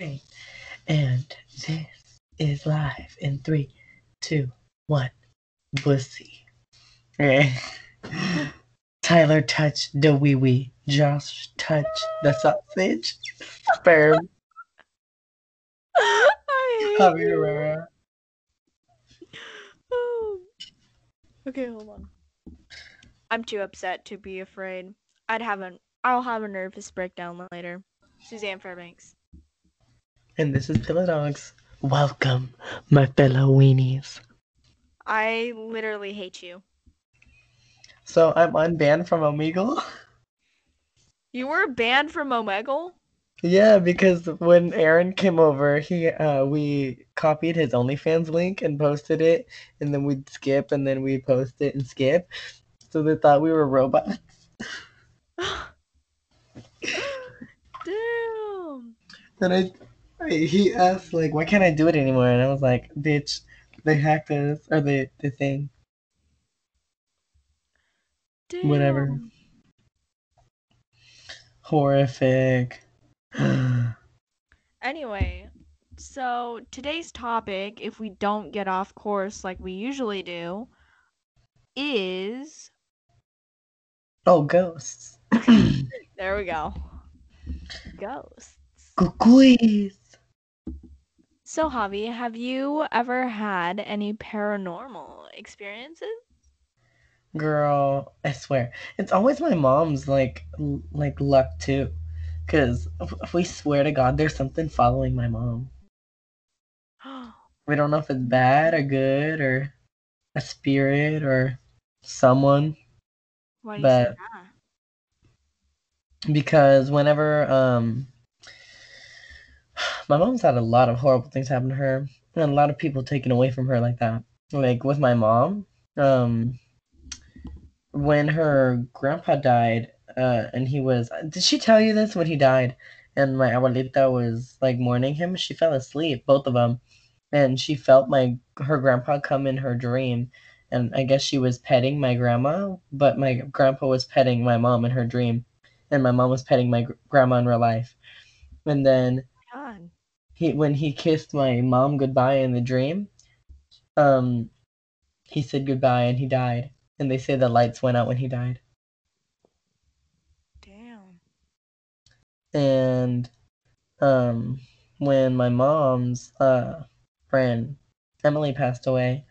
And this is live in three, two, one. Bussy. Okay. Eh. Tyler touched the wee wee. Josh touched the sausage. Sperm. I hate Javi you. Herrera. Okay, hold on. I'm too upset to be afraid. I'd have an I'll have a nervous breakdown later. Suzanne Fairbanks. And this is Pillow Dogs. Welcome, my fellow weenies. I literally hate you. So I'm unbanned from Omegle. You were banned from Omegle? Yeah, because when Aaron came over, he uh we copied his OnlyFans link and posted it, and then we'd skip, and then we'd post it and skip. So they thought we were robots. Damn. And I, I he asked like, why can't I do it anymore? And I was like, bitch, they hacked us or the the thing. Damn. Whatever. Horrific. Anyway, so today's topic, if we don't get off course like we usually do, is oh, ghosts. there we go. Ghosts. Cucuys. So, Javi, have you ever had any paranormal experiences? Girl, I swear, it's always my mom's like like luck too, because if we swear to God, there's something following my mom. We don't know if it's bad or good or a spirit or someone. Why do you say But- that? because whenever um my mom's had a lot of horrible things happen to her and a lot of people taken away from her like that like with my mom um when her grandpa died uh and he was did she tell you this when he died and my abuelita was like mourning him she fell asleep both of them and she felt my her grandpa come in her dream and i guess she was petting my grandma but my grandpa was petting my mom in her dream and my mom was petting my gr- grandma in real life. And then. He, when he kissed my mom goodbye in the dream, um, he said goodbye and he died. And they say the lights went out when he died. Damn. And um, when my mom's uh friend Emily passed away,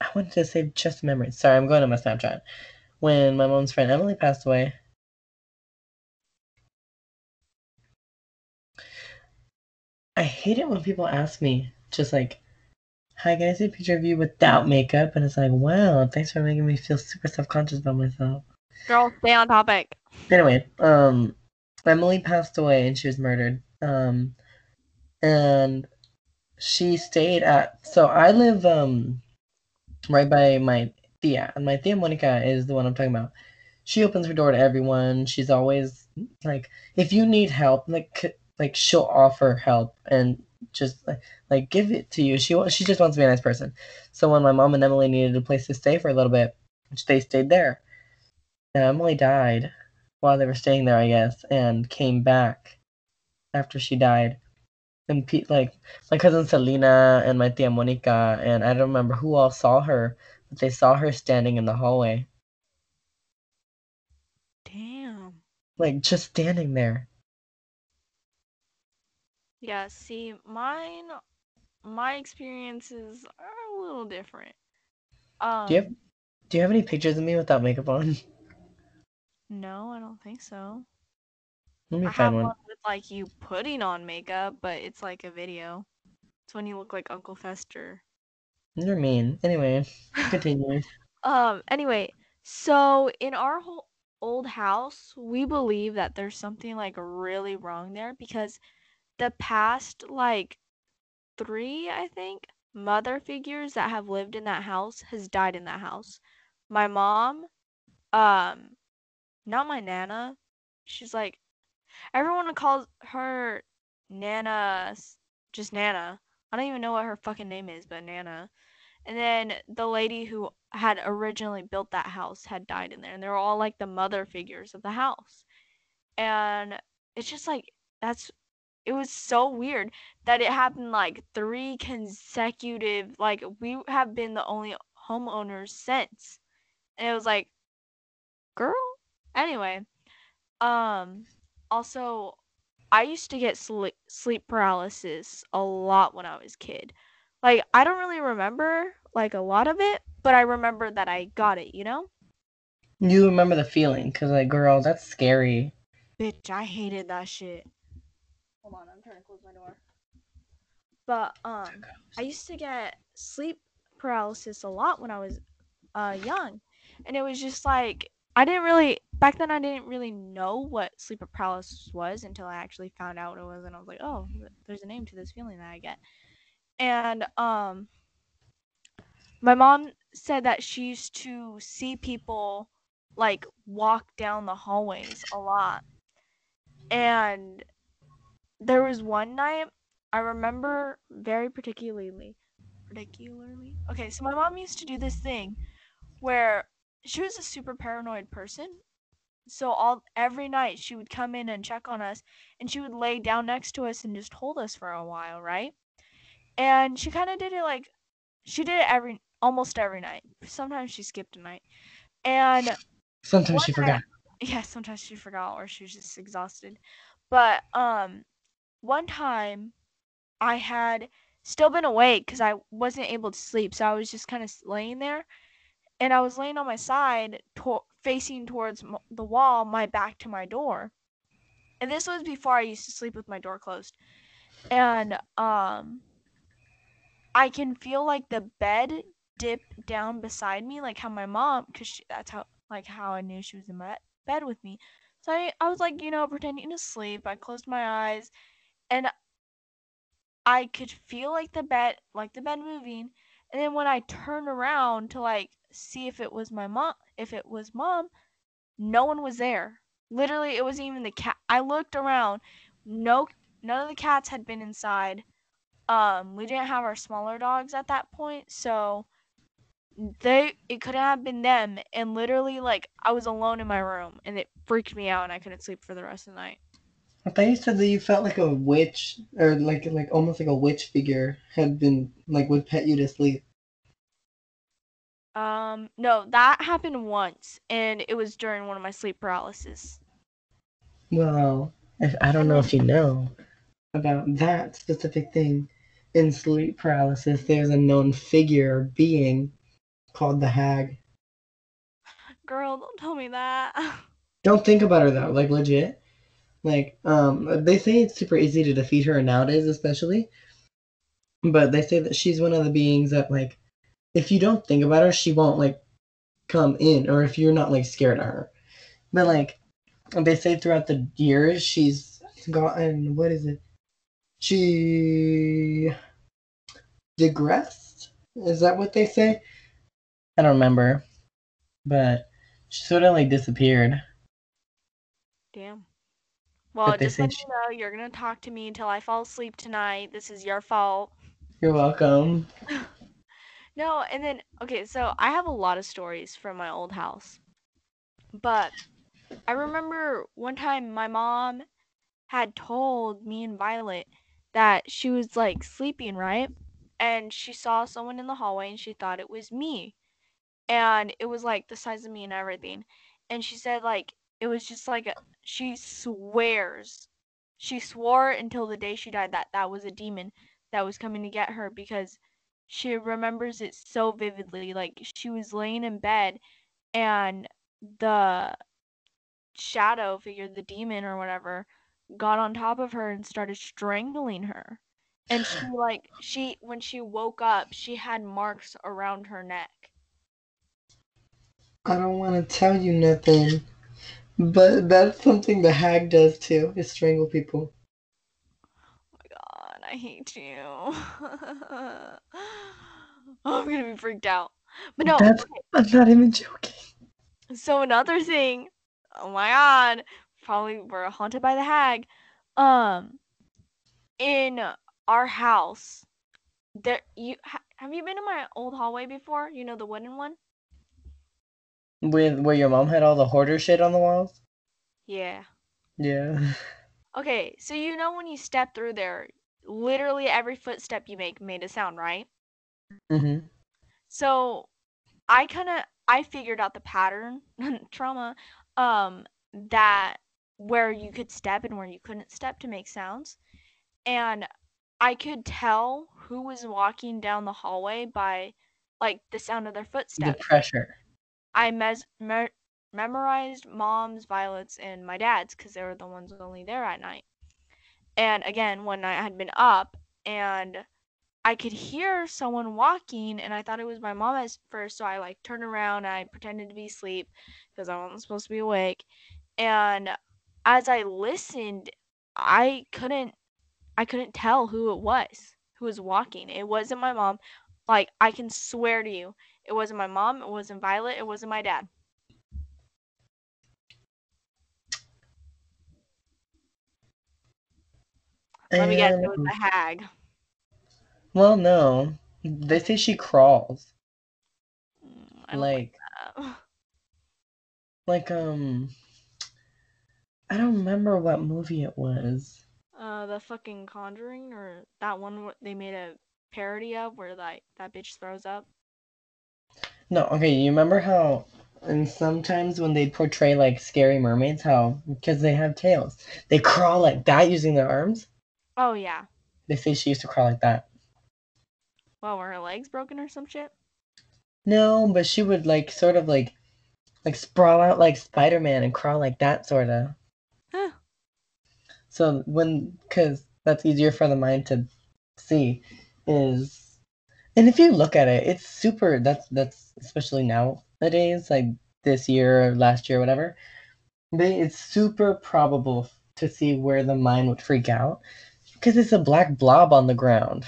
I wanted to say just memories. Sorry, I'm going to my Snapchat. When my mom's friend Emily passed away, I hate it when people ask me, just like, hi, can I see a picture of you without makeup? And it's like, wow, thanks for making me feel super self conscious about myself. Girl, stay on topic. Anyway, um, Emily passed away and she was murdered. Um, and she stayed at, so I live, um, right by my tia, and my tia Monica is the one I'm talking about. She opens her door to everyone. She's always like, if you need help, like, like she'll offer help and just like, like give it to you. She she just wants to be a nice person. So when my mom and Emily needed a place to stay for a little bit, they stayed there. Now, Emily died while they were staying there, I guess, and came back after she died. And pe- like my cousin Selena and my tia Monica and I don't remember who all saw her, but they saw her standing in the hallway, Damn. like just standing there. Yeah, see, mine, my experiences are a little different. Um, Do you have Do you have any pictures of me without makeup on? no, I don't think so. Let me I have find one one. with like you putting on makeup, but it's like a video. It's when you look like Uncle Fester. You're mean. Anyway, continue. Um, anyway, so in our whole old house, we believe that there's something like really wrong there because the past like three, I think, mother figures that have lived in that house has died in that house. My mom, um, not my nana. She's like everyone calls her Nana, just Nana. I don't even know what her fucking name is, but Nana. And then the lady who had originally built that house had died in there, and they're all like the mother figures of the house. And it's just like that's it was so weird that it happened like three consecutive like we have been the only homeowners since. And it was like girl. Anyway, um also I used to get sleep sleep paralysis a lot when I was a kid. Like I don't really remember like a lot of it, but I remember that I got it, you know? You remember the feeling, cause like, girl, that's scary. Bitch, I hated that shit. Hold on, I'm trying to close my door. But um, I used to get sleep paralysis a lot when I was uh young, and it was just like I didn't really back then. I didn't really know what sleep paralysis was until I actually found out what it was, and I was like, oh, there's a name to this feeling that I get. And um, my mom said that she used to see people like walk down the hallways a lot. And there was one night I remember very particularly particularly. Okay, so my mom used to do this thing where she was a super paranoid person. So all every night she would come in and check on us and she would lay down next to us and just hold us for a while, right? And she kind of did it like she did it every almost every night. Sometimes she skipped a night. And Sometimes she one forgot. yeah, sometimes she forgot or she was just exhausted. But um one time I had still been awake cuz I wasn't able to sleep. So I was just kind of laying there and I was laying on my side to- facing towards m- the wall, my back to my door. And this was before I used to sleep with my door closed. And um I can feel like the bed dip down beside me, like how my mom, because that's how, like how I knew she was in my bed with me. So I, I was like, you know, pretending to sleep. I closed my eyes, and I could feel like the bed, like the bed moving. And then when I turned around to like see if it was my mom, if it was mom, no one was there. Literally, it wasn't even the cat. I looked around. No, none of the cats had been inside um we didn't have our smaller dogs at that point so they it couldn't have been them and literally like i was alone in my room and it freaked me out and i couldn't sleep for the rest of the night thought you said that you felt like a witch, or like like almost like a witch figure had been like would pet you to sleep. um no that happened once and it was during one of my sleep paralysis Well, if, I don't know if you know about that specific thing. In sleep paralysis, there's a known figure or being called the hag. girl don't tell me that Don't think about her though, like legit. Like, um, they say it's super easy to defeat her nowadays, especially. But they say that she's one of the beings that, like, if you don't think about her, she won't like come in, or if you're not like scared of her. But like, they say throughout the years, she's gotten what is it? She digressed. Is that what they say? I don't remember, but she sort of like disappeared. damn well But just let me know you're gonna talk to me until i fall asleep tonight this is your fault You're welcome. No, and then okay, so I have a lot of stories from my old house. But I remember one time my mom had told me and Violet that she was like sleeping, right? And she saw someone in the hallway and she thought it was me. And it was like the size of me and everything. And she said like it was just like a, she swears. She swore until the day she died that that was a demon that was coming to get her because she remembers it so vividly. Like she was laying in bed and the shadow figure, the demon or whatever, got on top of her and started strangling her. And she like she when she woke up, she had marks around her neck. I don't want to tell you nothing, but that's something the hag does too, is strangle people. Oh my god, I hate you. oh, I'm gonna be freaked out. But no, That's, I'm not even joking. So another thing, oh my god, probably we're haunted by the hag. Um, in our house, there you ha, have you been in my old hallway before? You know the wooden one. With where your mom had all the hoarder shit on the walls? Yeah. Yeah. Okay, so you know when you step through there, literally every footstep you make made a sound, right? Mm-hmm. So I kind of I figured out the pattern trauma um that where you could step and where you couldn't step to make sounds. And I could tell who was walking down the hallway by like the sound of their footsteps. The pressure. I mes- mer- memorized mom's, Violet's, and my dad's because they were the ones only there at night. And again, one night I had been up and I could hear someone walking, and I thought it was my mom at first. So I like turned around and I pretended to be asleep because I wasn't supposed to be awake. And as I listened, I couldn't I couldn't tell who it was who was walking. It wasn't my mom. Like I can swear to you, it wasn't my mom. It wasn't Violet. It wasn't my dad. Let me guess, it was a hag. well, no. They say she crawls. Mm, I like Like like um I don't remember what movie it was. Uh, the fucking Conjuring or that one they made a parody of where that that bitch throws up. No, okay, you remember how and sometimes when they portray like scary mermaids, how because they have tails, they crawl like that using their arms? Oh yeah. They say she used to crawl like that. Well, were her legs broken or some shit? No, but she would like sort of like like sprawl out like Spider-Man and crawl like that sorta. Huh. So when cuz that's easier for the mind to see is and if you look at it, it's super that's that's especially nowadays, like this year or last year or whatever. They it's super probable to see where the mind would freak out because it's a black blob on the ground.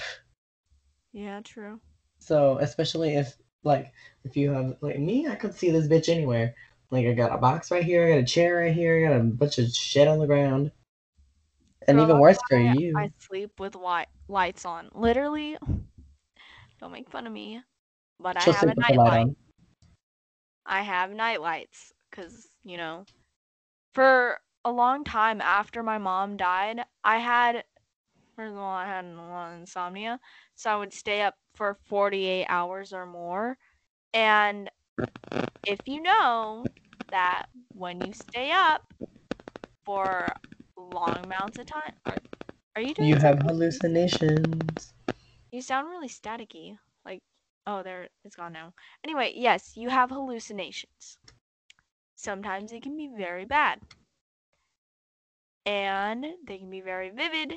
Yeah, true. So especially if like if you have like me, I could see this bitch anywhere. Like I got a box right here, I got a chair right here, I got a bunch of shit on the ground. And even worse for you. I sleep with white lights on. Literally, don't make fun of me, but I She'll have a sleep with the light nightlight. I have night lights because you know, for a long time after my mom died, I had first of all I had a lot of insomnia, so I would stay up for 48 hours or more. And if you know that when you stay up for long amounts of time, are, are you doing You have hallucinations. You sound really staticky. Oh, there, it's gone now. Anyway, yes, you have hallucinations. Sometimes they can be very bad. And they can be very vivid.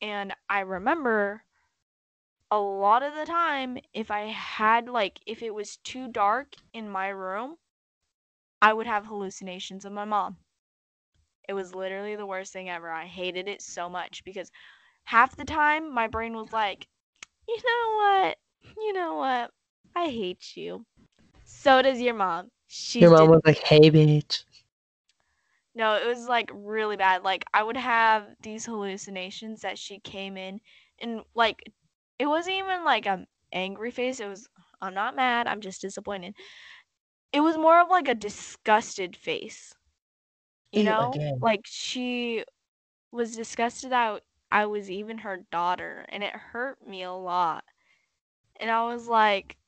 And I remember a lot of the time, if I had, like, if it was too dark in my room, I would have hallucinations of my mom. It was literally the worst thing ever. I hated it so much because half the time my brain was like, you know what? You know what? I hate you. So does your mom. She's Your mom did- was like, hey bitch. no, it was like really bad. Like I would have these hallucinations that she came in and like it wasn't even like an angry face. It was I'm not mad, I'm just disappointed. It was more of like a disgusted face. You Ew, know? again. Like she was disgusted that I was even her daughter and it hurt me a lot. And I was like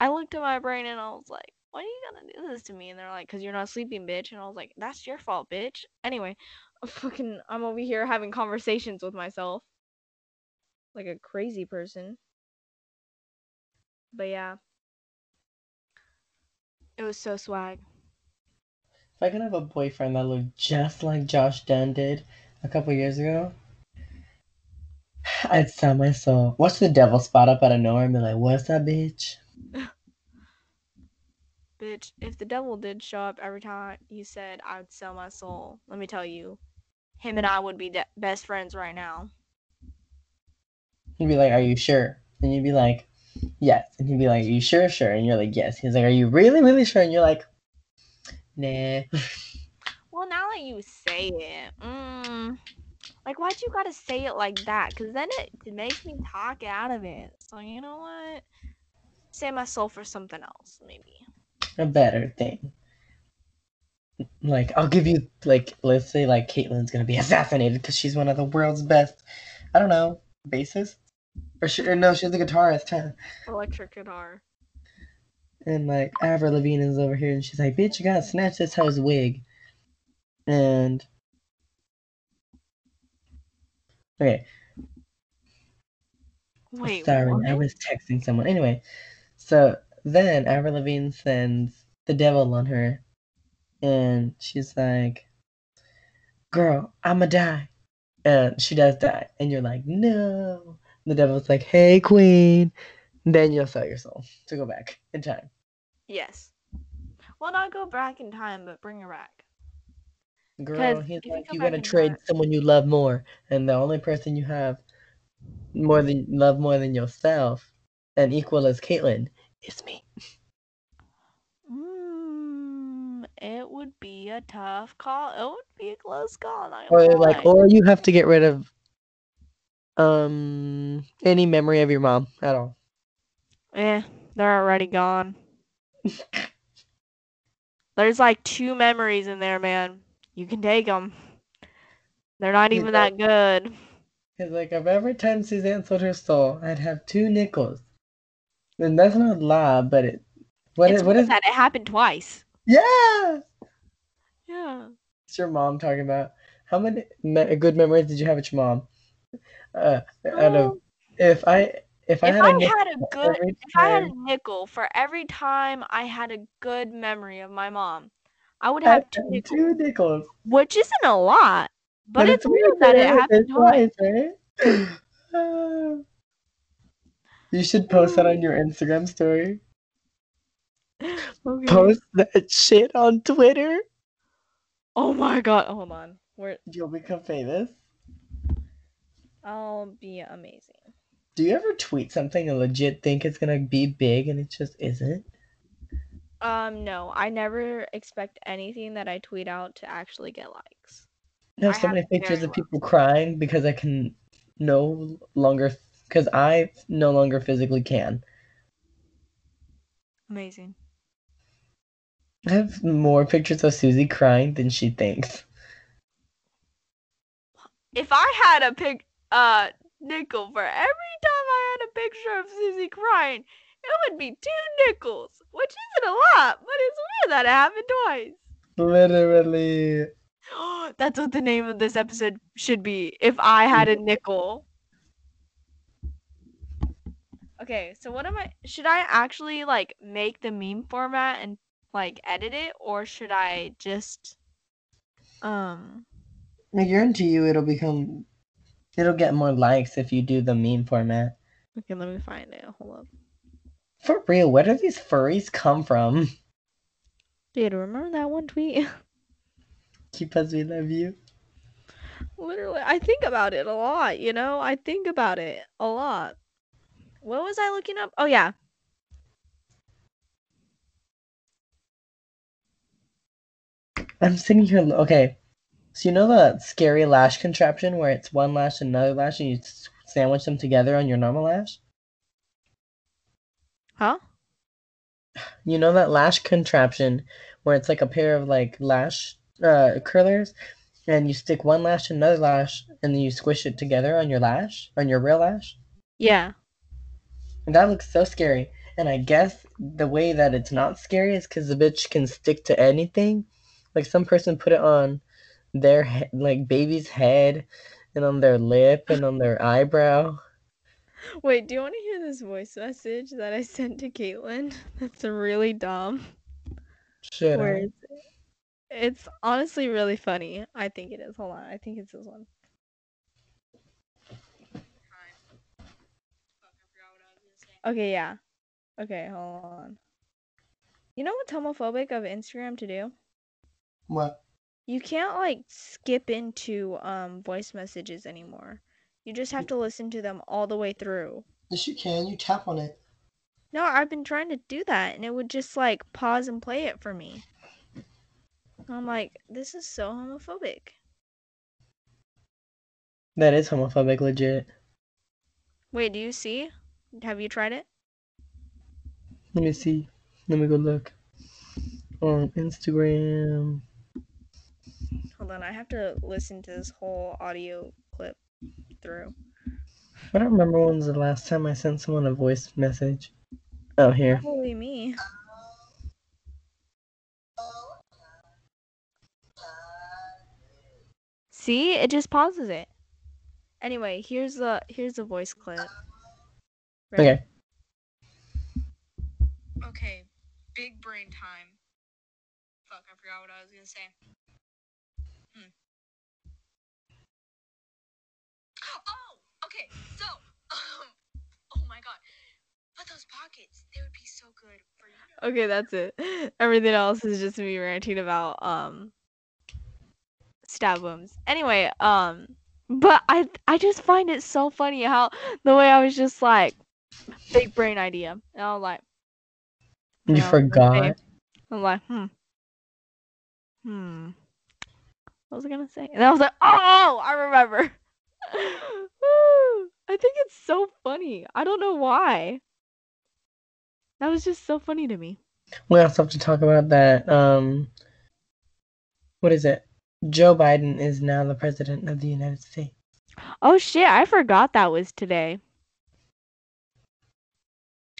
I looked at my brain and I was like, why are you gonna do this to me? And they're like, because you're not sleeping, bitch. And I was like, that's your fault, bitch. Anyway, I'm fucking, I'm over here having conversations with myself like a crazy person. But yeah, it was so swag. If I could have a boyfriend that looked just like Josh Dun did a couple years ago, I'd sell my soul. Watch the devil spot up out of nowhere and be like, what's up, bitch? Bitch, if the devil did show up every time you said I would sell my soul, let me tell you, him and I would be de- best friends right now. He'd be like, are you sure? And you'd be like, yes. And he'd be like, are you sure, sure? And you're like, yes. He's like, are you really, really sure? And you're like, nah. Well, now that you say it, mm, like, why'd you gotta say it like that? Because then it, it makes me talk out of it. So, you know what? Save my soul for something else, maybe. A better thing. like I'll give you like let's say like Caitlyn's gonna be assassinated because she's one of the world's best. I don't know bassists or, she, or no, she's a guitarist. Huh? Electric guitar. And like Avril Lavigne is over here, and she's like, "Bitch, you gotta snatch this hoe's wig." And okay, Wait, sorry, I was texting someone. Anyway, so then Avril Lavigne sends the devil on her, and she's like, "Girl, I'ma die," and she does die, and you're like, "No." The devil's like, "Hey, queen." Then you'll sell your soul to go back in time. Yes. Well, not go back in time, but bring her back. Girl, he's like, go you back gotta trade time- someone you love more, and the only person you have more than love more than yourself and equal as Caitlyn is me. Mm, it would be a tough call. It would be a close call. Or gonna like, or you have to get rid of um any memory of your mom at all. Eh, they're already gone. There's like two memories in there, man. You can take them. They're not even that good. Cause like of every time Suzanne sold her soul, I'd have two nickels. And that's not a lie, but it what it's is what is that it happened twice. yeah. Yeah. It's your mom talking about? How many me- good memories did you have with your mom? Uh, out of Um, if I if I if had I a had a good if I had a nickel for every time I had a good memory of my mom, I would have two nickels, two nickels, which isn't a lot, but, it's, weird that that it happened twice. right? You should post that on your Instagram story. Okay. Post that shit on Twitter. Oh my god, hold on. We're You'll become famous. I'll be amazing. Do you ever tweet something and legit think it's gonna be big and it just isn't? Um, no, I never expect anything that I tweet out to actually get likes. I have I so have many pictures very of people crying because I can no longer because I no longer physically can. Amazing. I have more pictures of Susie crying than she thinks. If I had a pic uh nickel for every time I had a picture of Susie crying, it would be two nickels, which isn't a lot, but it's weird that it happened twice. Literally. That's what the name of this episode should be. If I had a nickel. Okay, so what am I should I actually like make the meme format and like edit it or should I just um I guarantee you it'll become it'll get more likes if you do the meme format. okay, let me find it. Hold up. For real, where do these furries come from? Dude, remember that one tweet? Keep us, we love you. Literally, I think about it a lot, you know? I think about it a lot. What was I looking up? Oh yeah. I'm sitting here. Okay, so you know the scary lash contraption where it's one lash and another lash, and you sandwich them together on your normal lash. Huh? You know that lash contraption where it's like a pair of like lash uh, curlers, and you stick one lash to another lash, and then you squish it together on your lash, on your real lash. Yeah. And that looks so scary. And I guess the way that it's not scary is because the bitch can stick to anything. Like some person put it on their he- like baby's head, and on their lip, and on their eyebrow. Wait, do you want to hear this voice message that I sent to Caitlin? That's really dumb. Shit. Where is it? It's honestly really funny. I think it is. Hold on. I think it's this one. Okay, yeah. Okay, hold on. You know what's homophobic of Instagram to do? What? You can't like skip into um voice messages anymore. You just have to listen to them all the way through. Yes, you can. You tap on it. No, I've been trying to do that and it would just like pause and play it for me. I'm like, this is so homophobic. That is homophobic, legit. Wait, do you see? Have you tried it? Let me see. Let me go look. On Instagram. Hold on, I have to listen to this whole audio clip through. I don't remember when was the last time I sent someone a voice message. Oh, here. Probably me. See, it just pauses it. Anyway, here's the here's the voice clip. Ready? Okay. Okay, big brain time. Fuck, I forgot what I was gonna say. Okay. So, um, oh my god, but those pockets, they would be so good for you. Okay, that's it. Everything else is just me ranting about um stab wounds. Anyway, um, but I I just find it so funny how the way I was just like big brain idea, and I was like. You know, forgot. okay. I'm like, hmm. Hmm. What was I gonna say? And I was like, oh, I remember. I think it's so funny. I don't know why. That was just so funny to me. We also have to talk about that. Um, what is it? Joe Biden is now the president of the United States. Oh shit, I forgot that was today.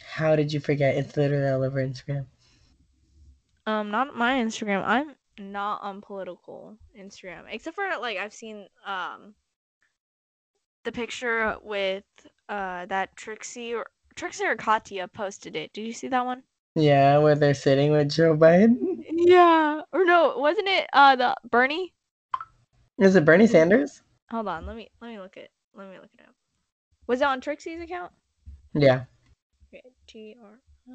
How did you forget? It's literally all over Instagram. Um, not my Instagram. I'm not on political Instagram, except for like I've seen um the picture with uh that Trixie or Trixie or Katya posted it. Did you see that one? Yeah, where they're sitting with Joe Biden. Yeah. Or no, wasn't it uh the Bernie? Is it Bernie Sanders? Hold on, let me let me look it. Let me look it up. Was it on Trixie's account? Yeah. Okay, T R I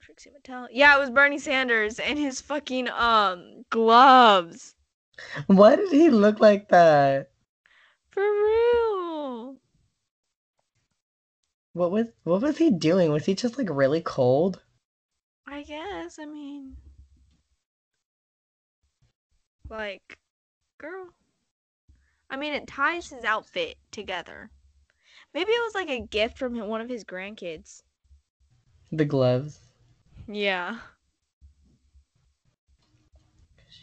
Trixie Mattel. Yeah, it was Bernie Sanders and his fucking um gloves. Why did he look like that? For real. What was what was he doing? Was he just like really cold? I guess. I mean, like, girl. I mean, it ties his outfit together. Maybe it was like a gift from one of his grandkids. The gloves. Yeah.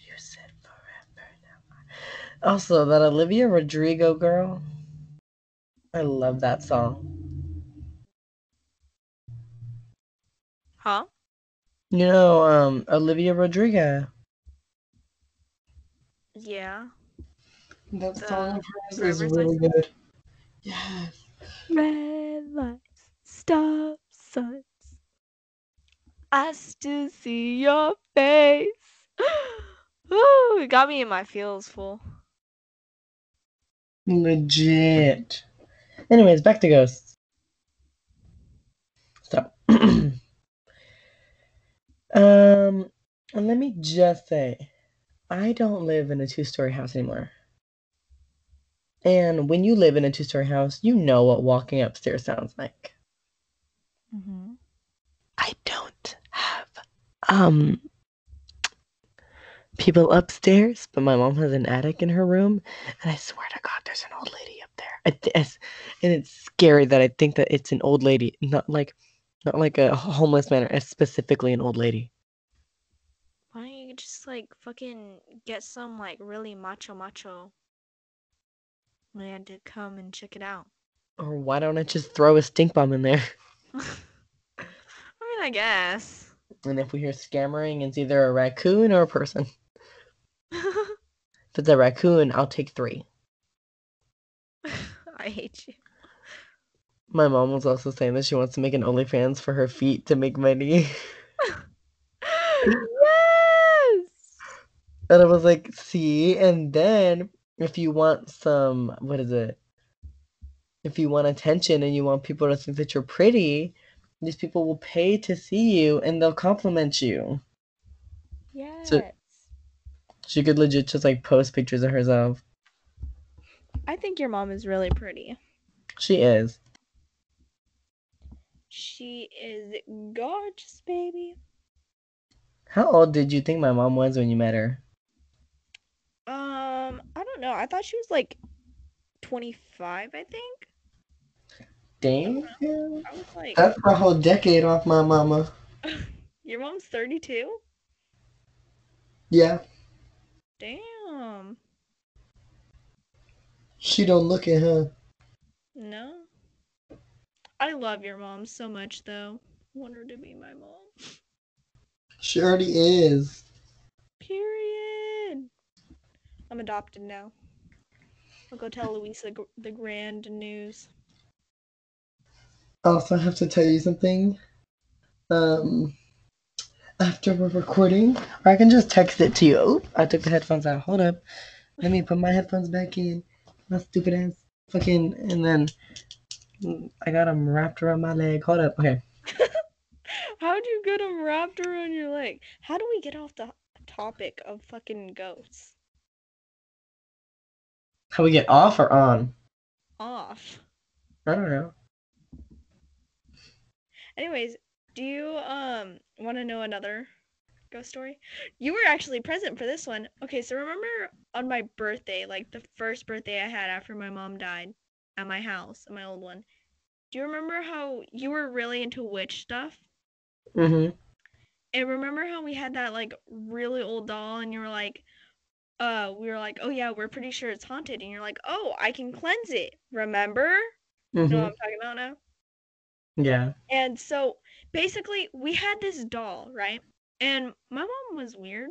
You said forever now. Also, that Olivia Rodrigo girl. I love that song. Huh? You know, um, Olivia Rodrigo. Yeah. That The song of hers is really license? good. Yes. Red lights, stop signs. I still see your face. Ooh, it got me in my feels, fool. Legit. Anyways, back to ghosts. So, um, and let me just say, I don't live in a two-story house anymore. And when you live in a two-story house, you know what walking upstairs sounds like. Mm-hmm. I don't have um people upstairs, but my mom has an attic in her room, and I swear to God, there's an old lady up there. I th- and it's scary that I think that it's an old lady, not like not like a homeless man, it's specifically an old lady. Why don't you just like fucking get some like really macho macho man to come and check it out? Or why don't I just throw a stink bomb in there? I mean, I guess. And if we hear scammering, it's either a raccoon or a person. If the raccoon, I'll take three. I hate you. My mom was also saying that she wants to make an OnlyFans for her feet to make money. yes. And I was like, see, and then if you want some, what is it? If you want attention and you want people to think that you're pretty, these people will pay to see you and they'll compliment you. Yes. She could legit just like post pictures of herself. I think your mom is really pretty. She is. She is gorgeous, baby. How old did you think my mom was when you met her? Um, I don't know. I thought she was like 25, I think. Dang. I was like, That's a whole decade off my mama. your mom's 32? Yeah. Damn. She don't look at her. No. I love your mom so much though. I want her to be my mom. She already is. Period. I'm adopted now. I'll go tell Louisa the grand news. Also, I have to tell you something. Um, after we're recording, or I can just text it to you. Oop, I took the headphones out. Hold up. Let me put my headphones back in. My stupid ass. Fucking, and then I got them wrapped around my leg. Hold up. Okay. How'd you get them wrapped around your leg? How do we get off the topic of fucking goats? How we get off or on? Off. I don't know. Anyways, do you um want to know another ghost story? You were actually present for this one. Okay, so remember on my birthday, like the first birthday I had after my mom died at my house, my old one. Do you remember how you were really into witch stuff? Mm-hmm. And remember how we had that like really old doll and you were like uh we were like, "Oh yeah, we're pretty sure it's haunted." And you're like, "Oh, I can cleanse it." Remember? Mhm. You know what Mm-hmm. I'm talking about now? Yeah. And so basically, we had this doll, right? And my mom was weird.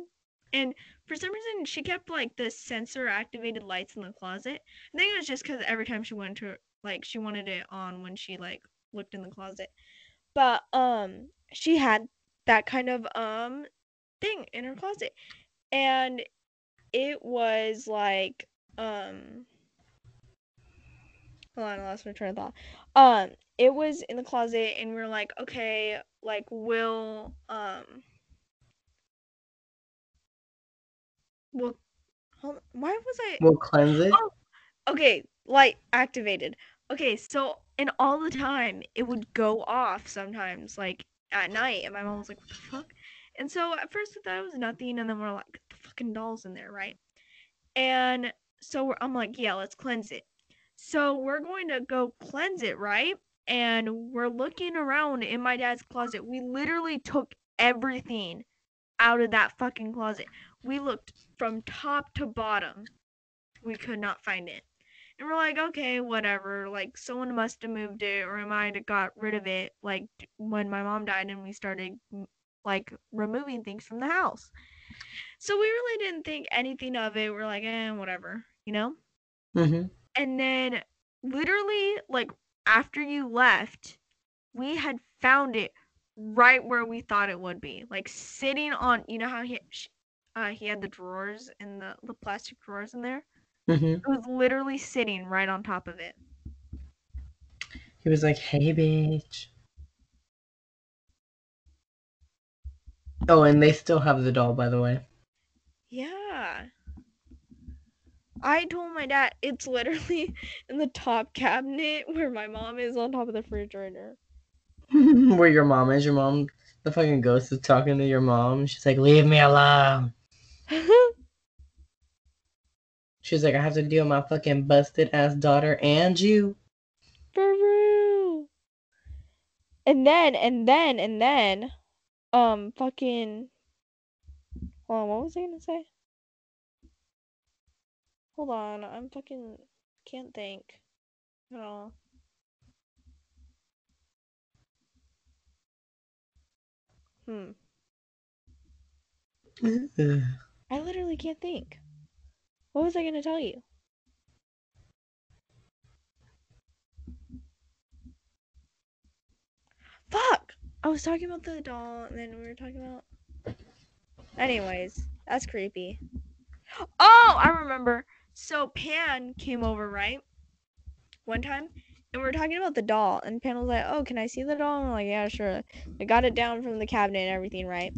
And for some reason, she kept like the sensor activated lights in the closet. I think it was just because every time she went to, like, she wanted it on when she, like, looked in the closet. But, um, she had that kind of, um, thing in her closet. And it was like, um, hold on, I lost my train of thought. Um, it was in the closet and we were like okay like we'll um well hold why was i We'll cleanse it. Oh. okay light activated okay so and all the time it would go off sometimes like at night and my mom was like what the fuck and so at first we thought it was nothing and then we're like the fucking doll's in there right and so we're, i'm like yeah let's cleanse it so we're going to go cleanse it right and we're looking around in my dad's closet. We literally took everything out of that fucking closet. We looked from top to bottom. We could not find it. And we're like, okay, whatever. Like, someone must have moved it, or I might have got rid of it, like, when my mom died and we started, like, removing things from the house. So we really didn't think anything of it. We're like, eh, whatever, you know? Mm-hmm. And then, literally, like, after you left, we had found it right where we thought it would be, like sitting on. You know how he uh, he had the drawers in the the plastic drawers in there. Mm-hmm. It was literally sitting right on top of it. He was like, "Hey, bitch." Oh, and they still have the doll, by the way. Yeah. I told my dad it's literally in the top cabinet where my mom is on top of the refrigerator. Where your mom is. Your mom, the fucking ghost is talking to your mom. She's like, "Leave me alone." She's like, "I have to deal with my fucking busted ass daughter and you." For real. And then, and then, and then, um, fucking. Hold on, what was I gonna say? Hold on, I'm fucking can't think. at all. Hmm. I literally can't think. What was I gonna tell you? Fuck! I was talking about the doll, and then we were talking about. Anyways, that's creepy. Oh, I remember. So Pan came over, right? One time, and we were talking about the doll, and Pan was like, "Oh, can I see the doll?" And I'm like, "Yeah, sure." I got it down from the cabinet and everything, right?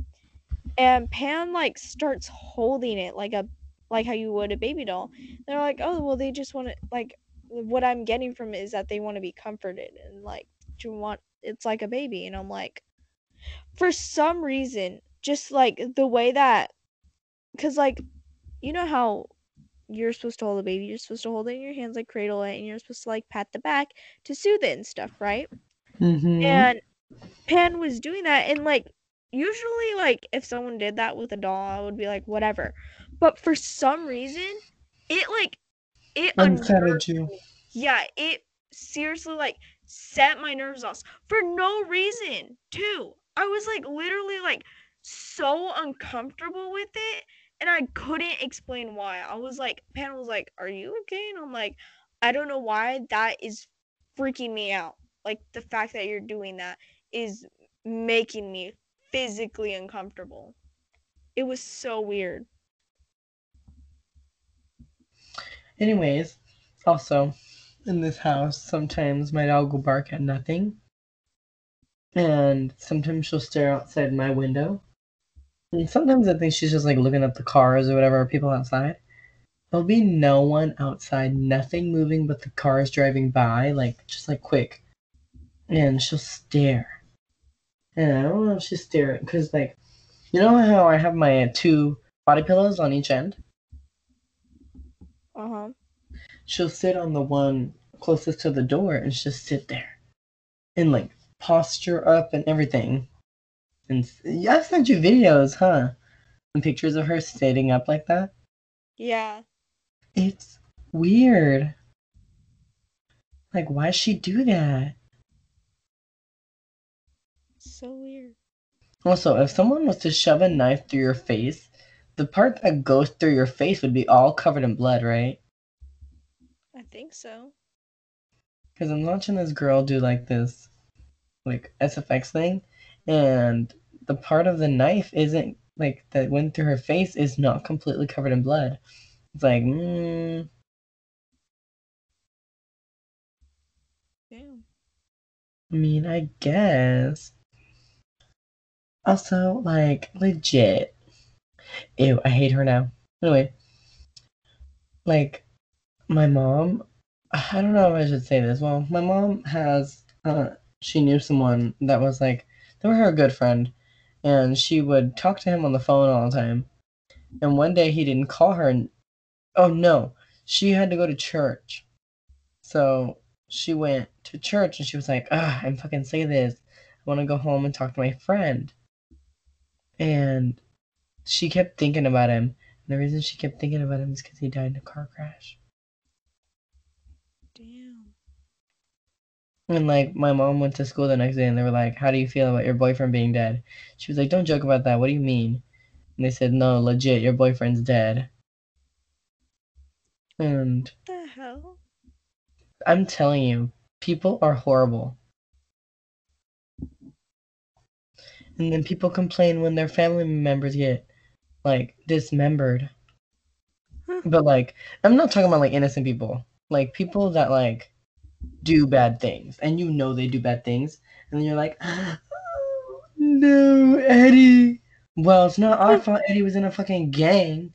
And Pan like starts holding it like a like how you would a baby doll. They're like, "Oh, well, they just want to like." What I'm getting from it is that they want to be comforted and like, you want? It's like a baby, and I'm like, for some reason, just like the way that, cause like, you know how you're supposed to hold a baby, you're supposed to hold it in your hands, like cradle it, and you're supposed to like pat the back to soothe it and stuff, right? Mm-hmm. And Pan was doing that, and like usually, like if someone did that with a doll, I would be like, whatever. but for some reason, it like it Unsettled you. me. Yeah, it seriously like set my nerves off for no reason, too. I was like literally like so uncomfortable with it and I couldn't explain why. I was like, panel was like, Are you okay? And I'm like, I don't know why that is freaking me out. Like the fact that you're doing that is making me physically uncomfortable. It was so weird. Anyways, also in this house, sometimes my dog will bark at nothing. And sometimes she'll stare outside my window. And sometimes I think she's just like looking at the cars or whatever, people outside. There'll be no one outside, nothing moving but the cars driving by, like just like quick. And she'll stare. And I don't know if she's staring, because like, you know how I have my two body pillows on each end? Uh huh. she'll sit on the one closest to the door and just sit there and like posture up and everything. And yeah, I've sent you videos, huh? And pictures of her sitting up like that. Yeah. It's weird. Like, why does she do that? So weird. Also, if someone was to shove a knife through your face, the part that goes through your face would be all covered in blood, right? I think so. Because I'm watching this girl do like this, like SFX thing, and the part of the knife isn't like that went through her face is not completely covered in blood. It's like, mm, Damn. I mean, I guess. Also, like, legit. Ew, I hate her now. Anyway, like, my mom, I don't know if I should say this. Well, my mom has, uh, she knew someone that was like, they were her good friend, and she would talk to him on the phone all the time. And one day he didn't call her, and oh no, she had to go to church. So she went to church and she was like, ah, I'm fucking sick of this. I want to go home and talk to my friend. And she kept thinking about him. And the reason she kept thinking about him is because he died in a car crash. Damn. And like my mom went to school the next day and they were like, How do you feel about your boyfriend being dead? She was like, Don't joke about that. What do you mean? And they said, No, legit, your boyfriend's dead. And What the hell? I'm telling you, people are horrible. And then people complain when their family members get like dismembered. Huh. But like I'm not talking about like innocent people. Like people that like do bad things and you know they do bad things and you're like oh, no Eddie. Well it's not our fault Eddie was in a fucking gang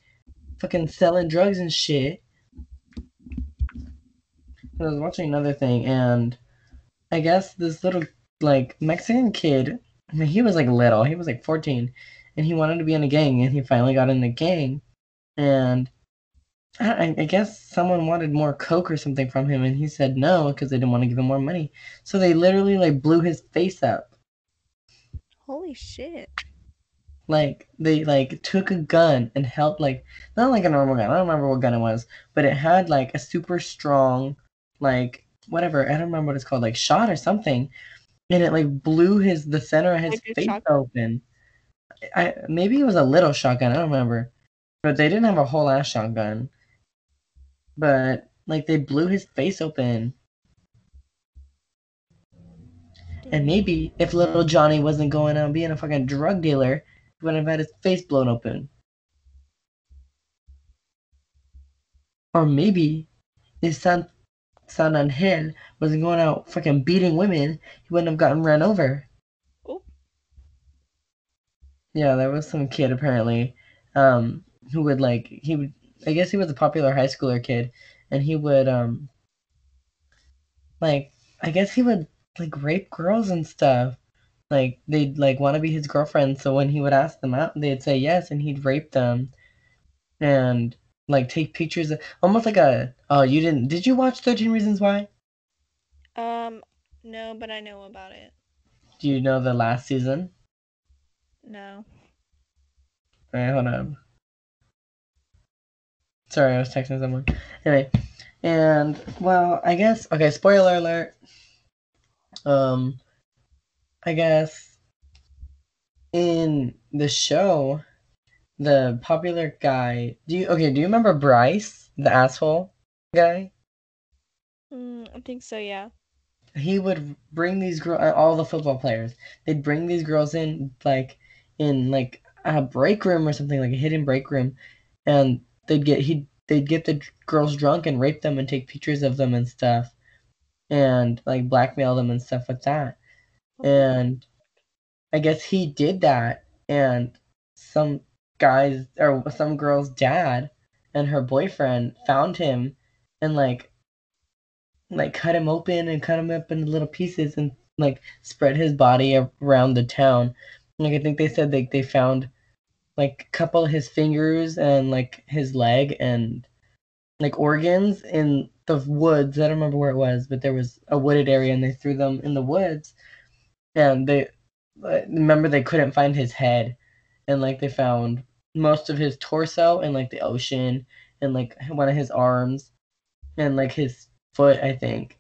fucking selling drugs and shit. I was watching another thing and I guess this little like Mexican kid I mean he was like little he was like 14 and he wanted to be in a gang and he finally got in the gang and I, I guess someone wanted more coke or something from him, and he said no because they didn't want to give him more money. So they literally like blew his face up. Holy shit. Like they like took a gun and held like not like a normal gun. I don't remember what gun it was, but it had like a super strong like whatever. I don't remember what it's called, like shot or something, and it like blew his the center of his Like face shotgun? open. I maybe it was a little shotgun. I don't remember, but they didn't have a whole ass shotgun. But like they blew his face open. And maybe if little Johnny wasn't going out being a fucking drug dealer, he would have had his face blown open. Or maybe if San San Angel wasn't going out fucking beating women, he wouldn't have gotten run over. Oh. Yeah, there was some kid apparently, um, who would like he would I guess he was a popular high schooler kid, and he would um like I guess he would like rape girls and stuff. Like they'd like want to be his girlfriend, so when he would ask them out, they'd say yes, and he'd rape them, and like take pictures, of, almost like a oh you didn't did you watch Thirteen Reasons Why? Um, no, but I know about it. Do you know the last season? No. Alright, hold on. Sorry, I was texting someone. Anyway, and well, I guess okay. Spoiler alert. Um, I guess in the show, the popular guy. Do you okay? Do you remember Bryce, the asshole guy? Mm, I think so. Yeah. He would bring these girls, all the football players. They'd bring these girls in, like in like a break room or something, like a hidden break room, and they'd get he they'd get the girls drunk and rape them and take pictures of them and stuff, and like blackmail them and stuff like that. Oh and I guess he did that, and some guys or some girl's dad and her boyfriend found him and like like cut him open and cut him up into little pieces and like spread his body around the town. Like I think they said like they found like couple of his fingers and like his leg and like organs in the woods. I don't remember where it was, but there was a wooded area and they threw them in the woods. And they remember they couldn't find his head and like they found most of his torso and like the ocean and like one of his arms and like his foot, I think.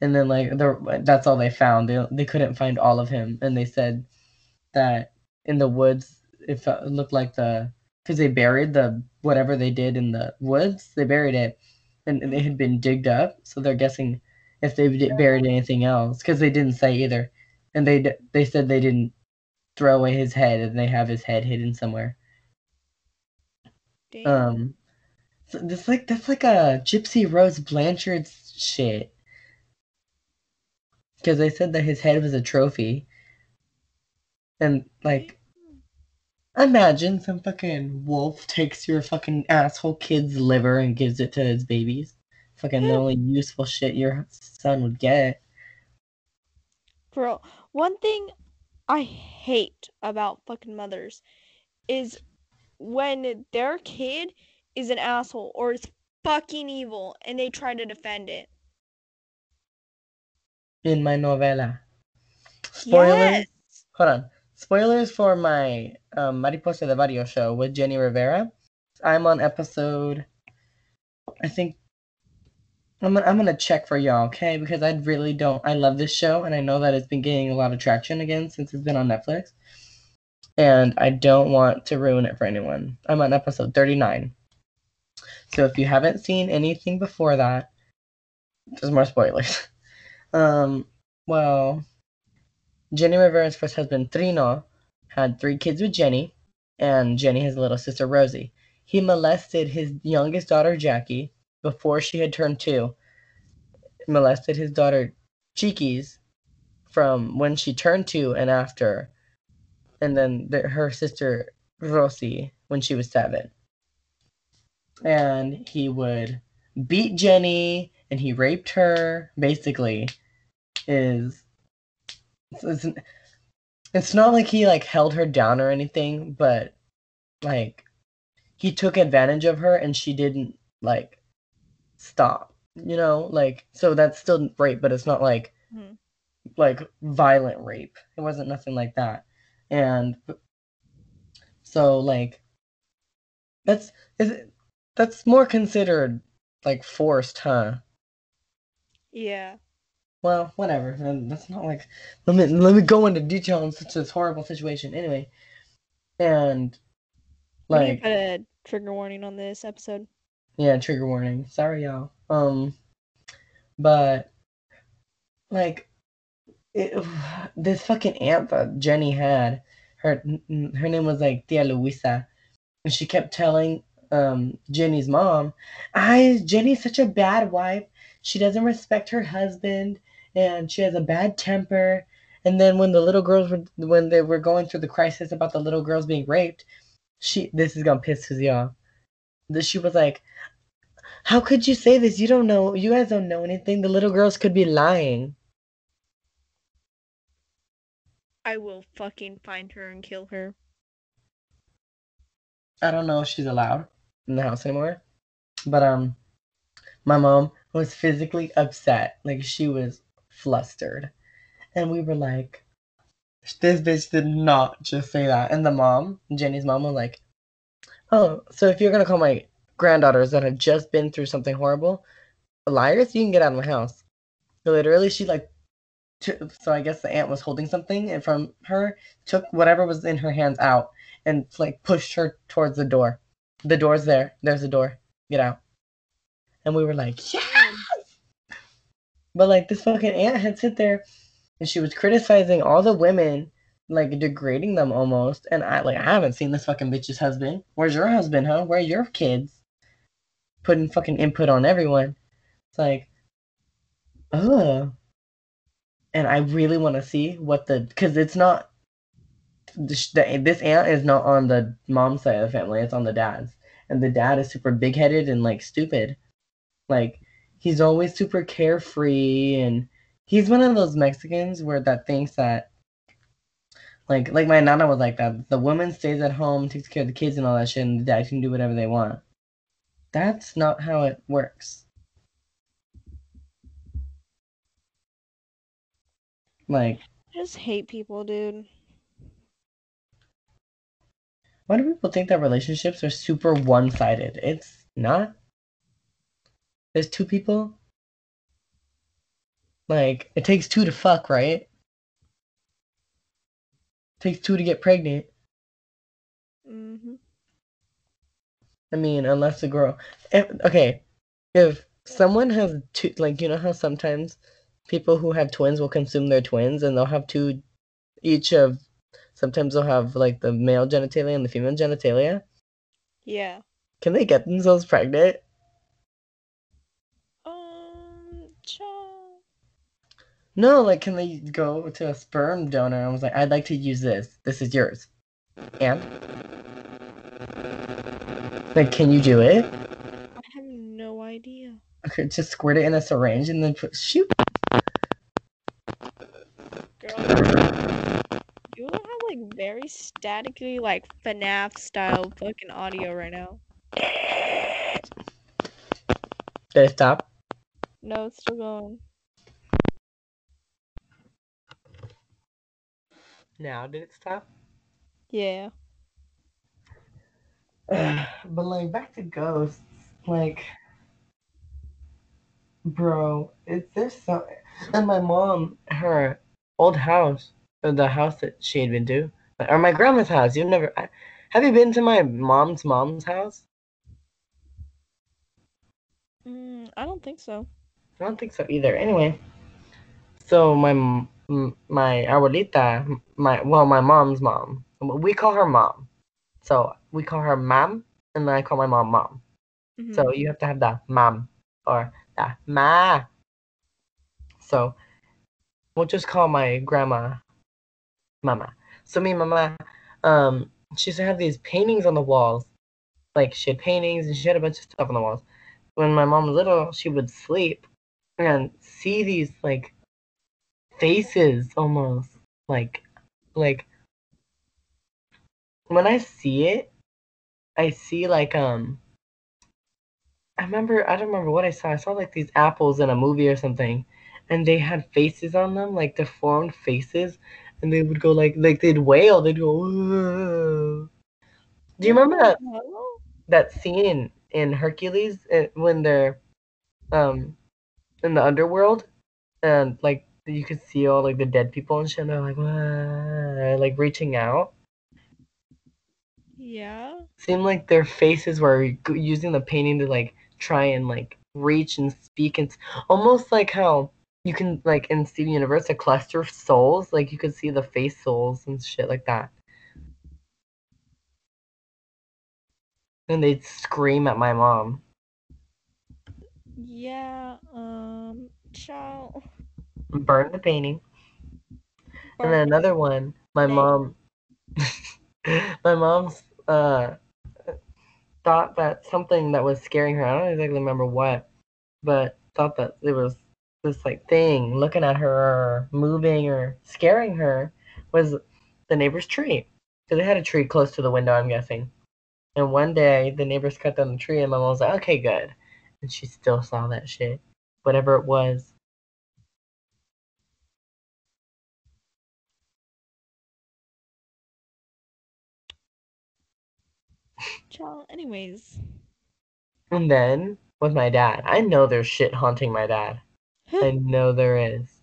And then like the, that's all they found. They they couldn't find all of him, and they said that in the woods it, looked like the because they buried the whatever they did in the woods. They buried it, and, and it had been digged up. So they're guessing if they buried anything else because they didn't say either, and they they said they didn't throw away his head and they have his head hidden somewhere. Damn. Um, so that's like that's like a Gypsy Rose Blanchard shit. Because they said that his head was a trophy, and like, imagine some fucking wolf takes your fucking asshole kid's liver and gives it to his babies. Fucking the only useful shit your son would get. Bro, one thing I hate about fucking mothers is when their kid is an asshole or is fucking evil and they try to defend it. In my novella. Spoilers. Yes. Hold on. Spoilers for my um, Mariposa de Barrio show with Jenni Rivera. I'm on episode, I think. I'm gonna, I'm gonna check for y'all, okay? Because I really don't. I love this show, and I know that it's been gaining a lot of traction again since it's been on Netflix. And I don't want to ruin it for anyone. I'm on episode 39. So if you haven't seen anything before that, there's more spoilers. um, well, Jenni Rivera's first husband, Trino, had three kids with Jenni, and Jenni has a little sister, Rosie. He molested his youngest daughter, Jackie, before she had turned two. Molested his daughter, Chiquis, from when she turned two and after. And then the, her sister, Rosie, when she was seven and he would beat Jenni and he raped her. Basically, is it's, it's not like he like held her down or anything, but like he took advantage of her and she didn't like stop. You know, like so that's still rape, but it's not like mm-hmm. like violent rape. It wasn't nothing like that. And so like that's is that's more considered like forced, huh? Yeah. Well, whatever. That's not like let me let me go into detail on such this horrible situation. Anyway, and like put a trigger warning on this episode. Yeah, trigger warning. Sorry, y'all. Um, but like it, this fucking aunt that Jenni had, her her name was like Tia Luisa, and she kept telling um, Jenni's mom, I Jenni's such a bad wife. She doesn't respect her husband, and she has a bad temper. And then when the little girls were when they were going through the crisis about the little girls being raped, she this is gonna piss Susie off. She was like, "How could you say this? You don't know. You guys don't know anything. The little girls could be lying." I will fucking find her and kill her. I don't know if she's allowed in the house anymore. But um, my mom was physically upset. Like she was flustered, and we were like, "This bitch did not just say that." And the mom, Jenni's mom, was like, "Oh, so if you're gonna call my granddaughters that have just been through something horrible, liars, you can get out of my house. Literally, she like, t- so I guess the aunt was holding something and from her, took whatever was in her hands out and like pushed her towards the door. The door's there. There's the door. Get out. And we were like, yes! But like this fucking aunt had sit there and she was criticizing all the women, like degrading them almost. And I like I haven't seen this fucking bitch's husband. Where's your husband, huh? Where are your kids? Putting fucking input on everyone. It's like, ugh. And I really want to see what the because it's not this, aunt is not on the mom side of the family. It's on the dad's, and the dad is super big headed and like stupid. Like he's always super carefree, and he's one of those Mexicans where that thinks that. Like, like my nana was like that. The woman stays at home, takes care of the kids and all that shit, and the dad can do whatever they want. That's not how it works. Like, I just hate people, dude. why do people think that relationships are super one sided? It's not. There's two people. Like, it takes two to fuck, right? takes two to get pregnant. Mm-hmm. I mean, unless the girl. If, okay, if someone has two, like, you know how sometimes people who have twins will consume their twins and they'll have two each of. Sometimes they'll have, like, the male genitalia and the female genitalia. Yeah. Can they get themselves pregnant? Um, child. No, like, can they go to a sperm donor and was like, I'd like to use this. This is yours. And? Like, can you do it? I have no idea. Okay, just squirt it in a syringe and then put, shoot. Girl, you have like very statically like FNAF style fucking audio right now. Did it stop? No, it's still going. Now did it stop? Yeah. but like back to ghosts, like bro, is there so and my mom, her old house, or the house that she had been to, or my grandma's house. You've never I- have you been to my mom's mom's house? Mm, I don't think so. I don't think so either. Anyway, so my my abuelita, my well, my mom's mom. We call her mom. So we call her mom, and then I call my mom mom. Mhm. So you have to have the mom or the ma. So we'll just call my grandma mama. So me mama, um, she used to have these paintings on the walls. Like she had paintings and she had a bunch of stuff on the walls. When my mom was little, she would sleep and see these like faces almost like like when I see it, I see like um I remember I don't remember what I saw. I saw like these apples in a movie or something, and they had faces on them, like deformed faces, and they would go like like they'd wail. They'd go. "Whoa." Do you remember that that scene in, Hercules uh, when they're um in the underworld and like you could see all like the dead people and shit. And they're like "Whoa," like reaching out. Yeah. Seemed like their faces were using the painting to like try and like reach and speak and almost like how you can like in Steven Universe a cluster of souls like you could see the face souls and shit like that. And they'd scream at my mom. Yeah. Um, child. Burn the painting. And then another one, my mom my mom's uh thought that something that was scaring her, I don't exactly remember what, but thought that it was this like thing looking at her or moving or scaring her was the neighbor's tree. So they had a tree close to the window, I'm guessing. And one day the neighbors cut down the tree and my mom was like, Okay, good. And she still saw that shit. Whatever it was. Child. Anyways. And then with my dad, I know there's shit haunting my dad. I know there is.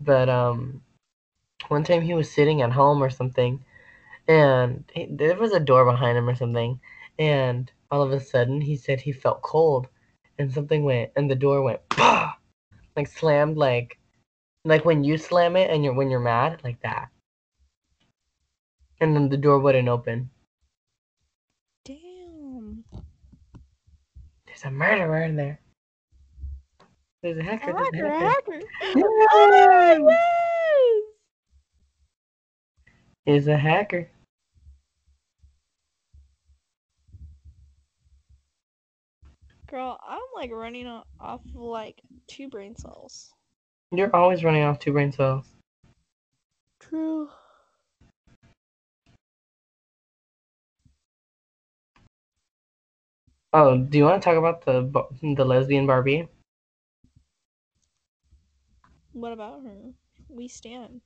But um, one time he was sitting at home or something, and he, there was a door behind him or something, and all of a sudden he said he felt cold, and something went, and the door went, bah! like slammed, like, like when you slam it and you're when you're mad, like that, and then the door wouldn't open. Damn. There's a murderer in there. There's a hacker. There's a hacker. Oh, yes. He's a hacker. Girl, I'm like running off like two brain cells. You're always running off two brain cells. True. Oh, do you want to talk about the the lesbian Barbie? What about her? We stand.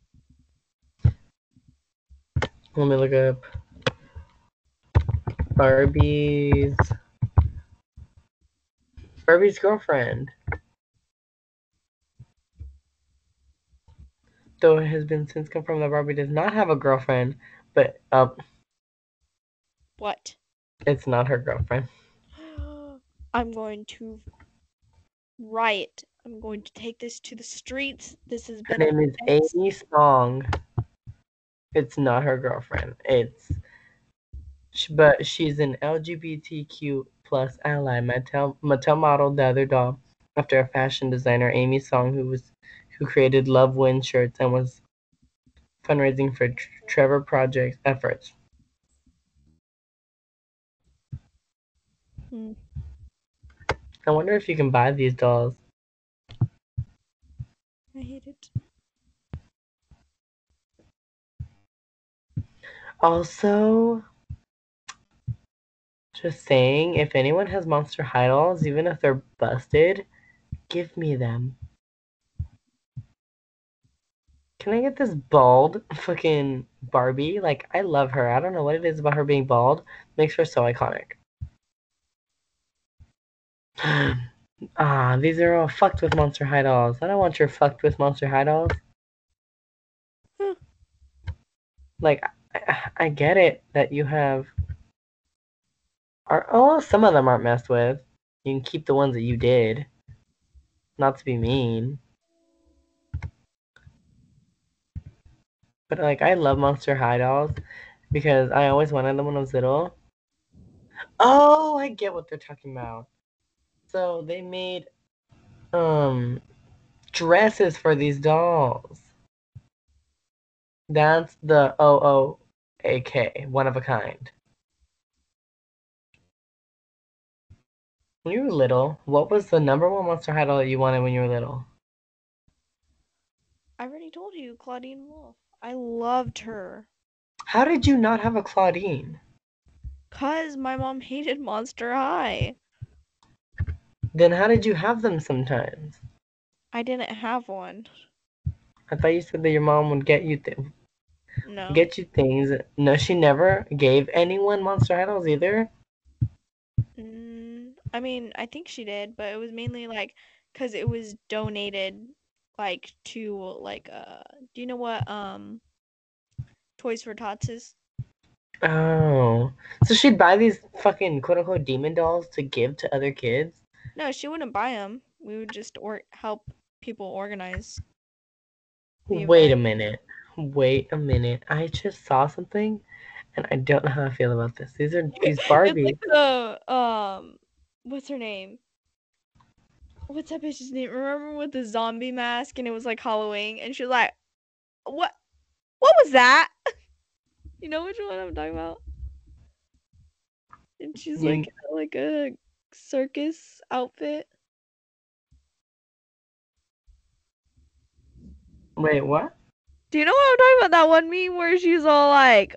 Let me look up Barbie's Barbie's girlfriend. Though it has been since confirmed that Barbie does not have a girlfriend, but um, What? it's not her girlfriend. I'm going to riot. I'm going to take this to the streets. This has Her been a name is. Aimee Song. It's not her girlfriend. It's but she's an LGBTQ plus ally. Mattel Mattel modeled the other doll after a fashion designer, Aimee Song, who was who created Love Win shirts and was fundraising for Trevor Project efforts. Hmm. I wonder if you can buy these dolls. I hate it. Also, just saying, if anyone has Monster High dolls, even if they're busted, give me them. Can I get this bald fucking Barbie? Like, I love her. I don't know what it is about her being bald. Makes her so iconic. Ah, these are all fucked with Monster High dolls. I don't want your fucked with Monster High dolls. Hmm. Like, I, I get it that you have. Are oh, some of them aren't messed with. You can keep the ones that you did. Not to be mean. But like I love Monster High dolls because I always wanted them when I was little. Oh, I get what they're talking about. So they made um dresses for these dolls. That's the O O A K, one of a kind. When you were little, what was the number one Monster High doll that you wanted when you were little? I already told you, Clawdeen Wolf. I loved her. How did you not have a Claudine? Cause my mom hated Monster High. Then how did you have them sometimes? I didn't have one. I thought you said that your mom would get you th- No. get you things. No, she never gave anyone Monster High dolls either. Mm, I mean, I think she did, but it was mainly like because it was donated like to like uh do you know what um Toys for Tots is? Oh, so she'd buy these fucking quote unquote demon dolls to give to other kids. No, she wouldn't buy them. We would just or help people organize. Wait a minute. Wait a minute. I just saw something, and I don't know how I feel about this. These are these Barbies. like the um what's her name? What's that bitch's name? Remember with the zombie mask and it was like Halloween and she was like, What what was that? You know which one I'm talking about? And she's like like a circus outfit. Wait, what? Do you know what I'm talking about? That one meme where she's all like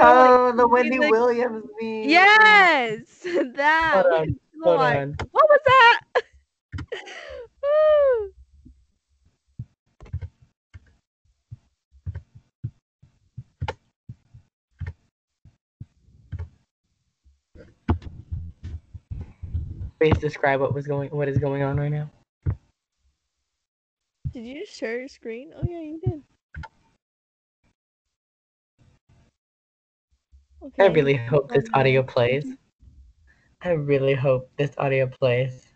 Oh, the Wendy like- Williams meme. Yes, that. Hold on, Hold like, on. What was that? Please describe what was going what is going on right now. Did you just share your screen? Oh yeah, you did. Okay. I really hope this um, audio plays. Mhm. I really hope this audio plays.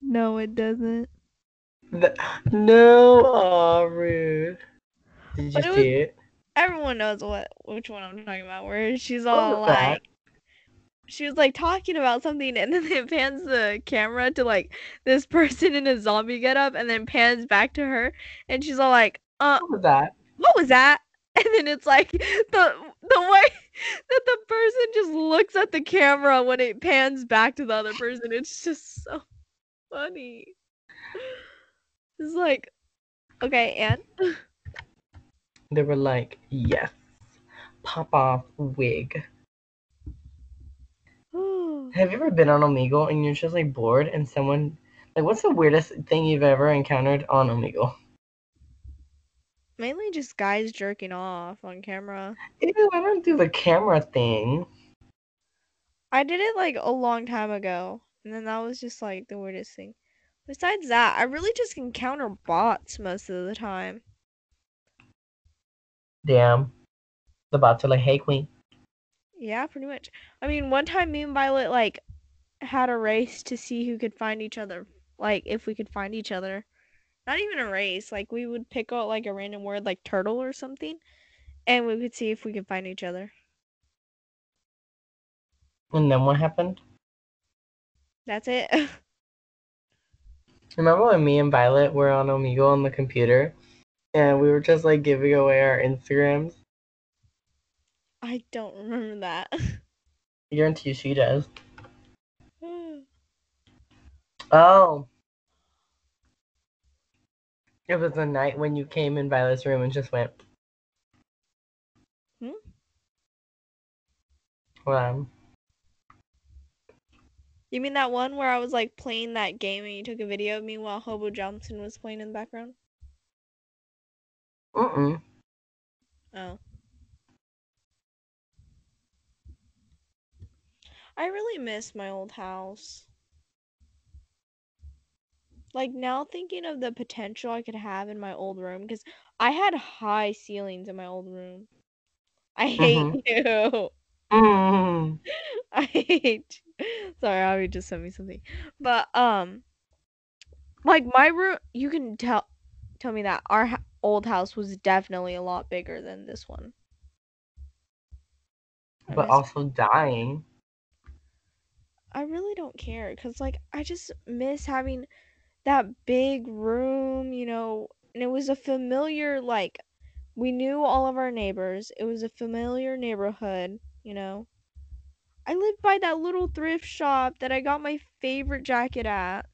No, it doesn't. The, no, aw, rude. Did you But it see it? Everyone knows what which one I'm talking about. Where she's all that? like, she was like talking about something, and then it pans the camera to like this person in a zombie getup, and then pans back to her, and she's all like, "Uh, What was that? what was that?" And then it's like the the way that the person just looks at the camera when it pans back to the other person. It's just so funny. It's like, okay, and They were like, yes, pop off wig. Have you ever been on Omegle and you're just like bored and someone like what's the weirdest thing you've ever encountered on Omegle? mainly just guys jerking off on camera. Ew, I don't do the camera thing. I did it like a long time ago, and then that was just like the weirdest thing. Besides that, I really just encounter bots most of the time. Damn. The bots are like, hey queen. Yeah, pretty much. I mean, one time me and Violet like had a race to see who could find each other, like if we could find each other. Not even a race, like we would pick out like a random word like turtle or something, and we could see if we could find each other. And then what happened? That's it. Remember when me and Violet were on Omegle on the computer and we were just like giving away our Instagrams? I don't remember that. I Guarantee she does. Oh. It was the night when you came in Violet's room and just went. Hmm? Well, You mean that one where I was like playing that game and you took a video of me while Hobo Johnson was playing in the background? Mm-mm. Oh. I really miss my old house. Like now thinking of the potential I could have in my old room because I had high ceilings in my old room. I hate you. Mm. I hate. Sorry, Abby just sent me something. But um, like my room, you can tell tell me that our old house was definitely a lot bigger than this one. But miss- also dying. I really don't care because like I just miss having that big room, you know, and it was a familiar like we knew all of our neighbors. It was a familiar neighborhood, you know. I lived by that little thrift shop that I got my favorite jacket at.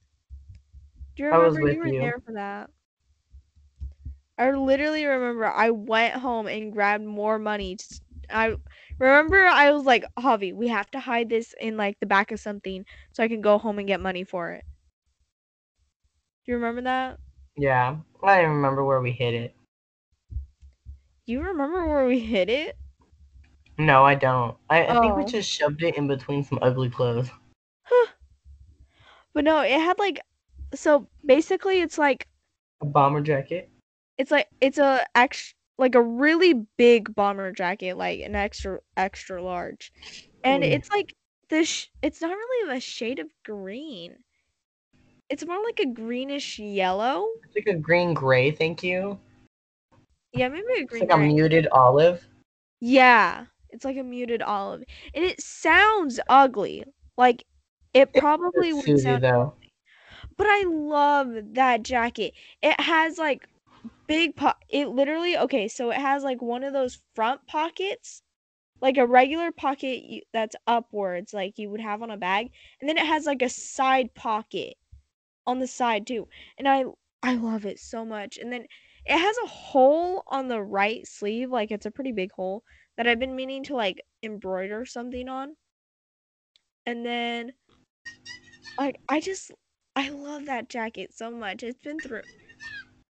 Do you I was remember you were you. there for that? I literally remember I went home and grabbed more money. Just- I remember I was like, Javi, we have to hide this in like the back of something so I can go home and get money for it. Do you remember that? Yeah. I remember where we hid it. You remember where we hid it? No, I don't. I, I think we Oh. just shoved it in between some ugly clothes. But no, it had like so basically it's like A bomber jacket. It's like it's a ex like a really big bomber jacket, like an extra extra large. And Mm. it's like this it's not really a shade of green. It's more like a greenish yellow. It's like a green gray, thank you. Yeah, maybe a It's green like a muted olive. Yeah, it's like a muted olive. And it sounds ugly. Like it probably It's would Susie sound though. But I love that jacket. It has like big po- it literally okay, so it has like one of those front pockets, like a regular pocket you, that's upwards like you would have on a bag, and then it has like a side pocket on the side too. And I I love it so much. And then it has a hole on the right sleeve, like it's a pretty big hole that I've been meaning to like embroider something on. And then like I just I love that jacket so much. It's been through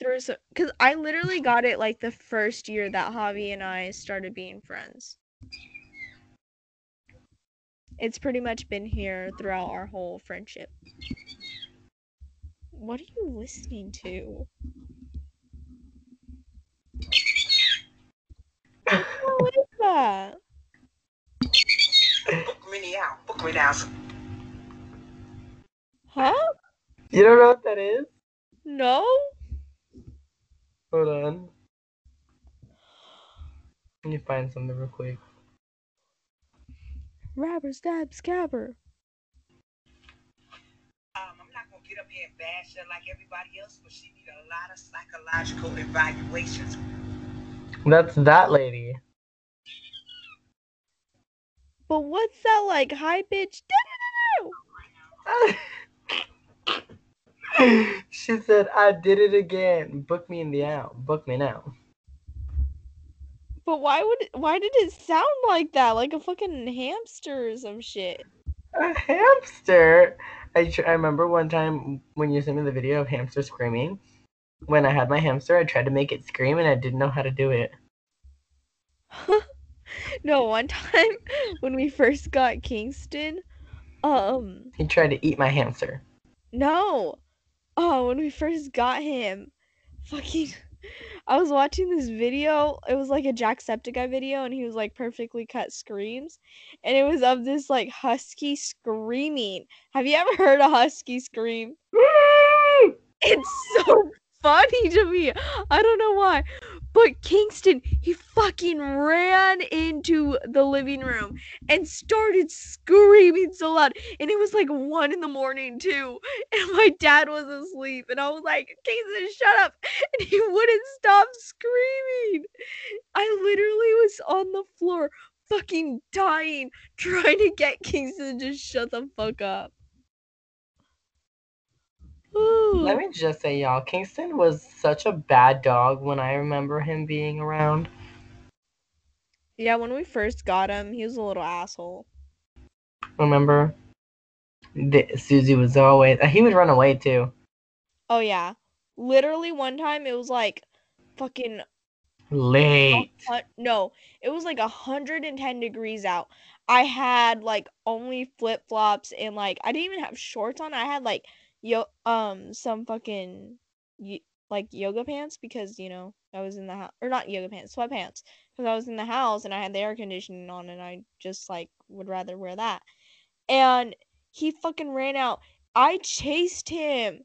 through some because I literally got it like the first year that Javi and I started being friends. It's pretty much been here throughout our whole friendship. What are you listening to? What is that? Book me out. Book me out. Huh? You don't know what that is? No? Hold on. Let me find something real quick. Rapper stab scabber. Um, I'm not gonna get up here and bash her like everybody else, but she need a lot of psychological evaluations. That's that lady. But what's that like high pitch? she said, I did it again. Book me in the out. Book me now. But why would why did it sound like that? Like a fucking hamster or some shit. A hamster. I, tr- I remember one time when you sent me the video of hamster screaming. When I had my hamster, I tried to make it scream and I didn't know how to do it. no, one time when we first got Kingston, um He tried to eat my hamster. no. Oh, when we first got him, fucking I was watching this video. It was like a Jacksepticeye video and he was like perfectly cut screams. And it was of this like husky screaming. Have you ever heard a husky scream? It's so funny to me. I don't know why. But Kingston, he fucking ran into the living room and started screaming so loud. And it was like one in the morning, too. And my dad was asleep. And I was like, Kingston, shut up. And he wouldn't stop screaming. I literally was on the floor, fucking dying, trying to get Kingston to shut the fuck up. Let me just say, y'all, Kingston was such a bad dog when I remember him being around. Yeah, when we first got him, he was a little asshole. Remember? The, Susie was always. He would run away too. Oh yeah. Literally one time it was like fucking Late. no, it was like 110 degrees out. I had like only flip-flops and like I didn't even have shorts on. I had like yo um some fucking like yoga pants because you know I was in the house or not yoga pants, sweatpants because I was in the house and I had the air conditioning on and I just like would rather wear that. And he fucking ran out. I chased him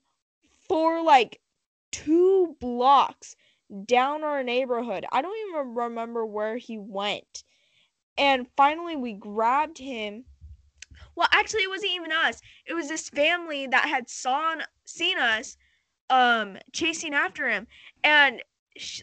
for like two blocks down our neighborhood. I don't even remember where he went. And finally we grabbed him. Well, actually it wasn't even us. It was this family that had saw seen us um chasing after him. And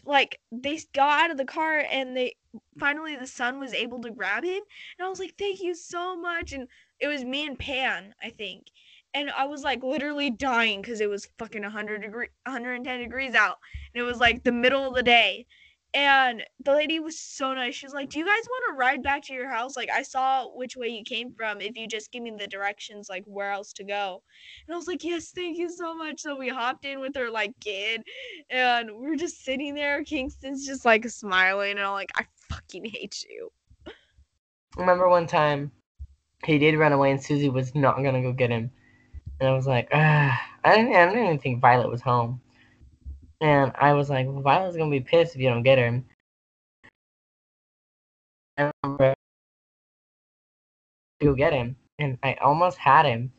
like they got out of the car and they finally the son was able to grab him. And I was like thank you so much. And it was me and Pan I think. And I was like literally dying because it was fucking 100 degree 110 degrees out. And it was like the middle of the day and the lady was so nice. She was like do you guys want to ride back to your house? Like I saw which way you came from. If you just give me the directions like where else to go. And I was like yes thank you so much. So we hopped in with her like kid and we're just sitting there. Kingston's just like smiling and I'm like I fucking hate you. Remember one time he did run away and Susie was not gonna go get him. And I was like, ah, I didn't, I didn't even think Violet was home. And I was like, Violet's gonna be pissed if you don't get her. I remember to go get him, and I almost had him,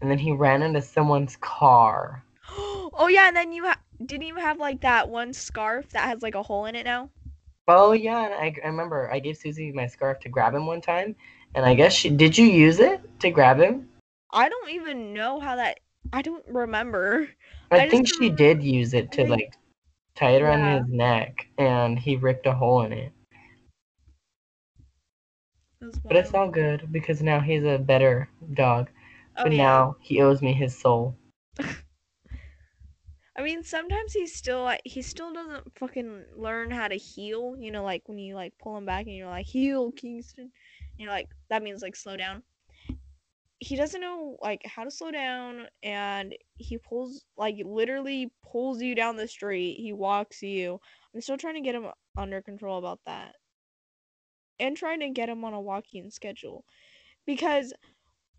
and then he ran into someone's car. oh yeah and then you ha- didn't even have like that one scarf that has like a hole in it now Oh yeah, and I, I remember I gave Susie my scarf to grab him one time, and I guess she did. You use it to grab him? I don't even know how that I don't remember I, I think she did use it to like tie it around Yeah. his neck, and he ripped a hole in it. It But it's all good because now he's a better dog. oh, but yeah. now he owes me his soul. I mean, sometimes he's still like he still doesn't fucking learn how to heal. You know, like when you like pull him back and you're like heal Kingston, and you're like that means like slow down. He doesn't know like how to slow down, and he pulls like literally pulls you down the street. He walks you. I'm still trying to get him under control about that. And trying to get him on a walking schedule. Because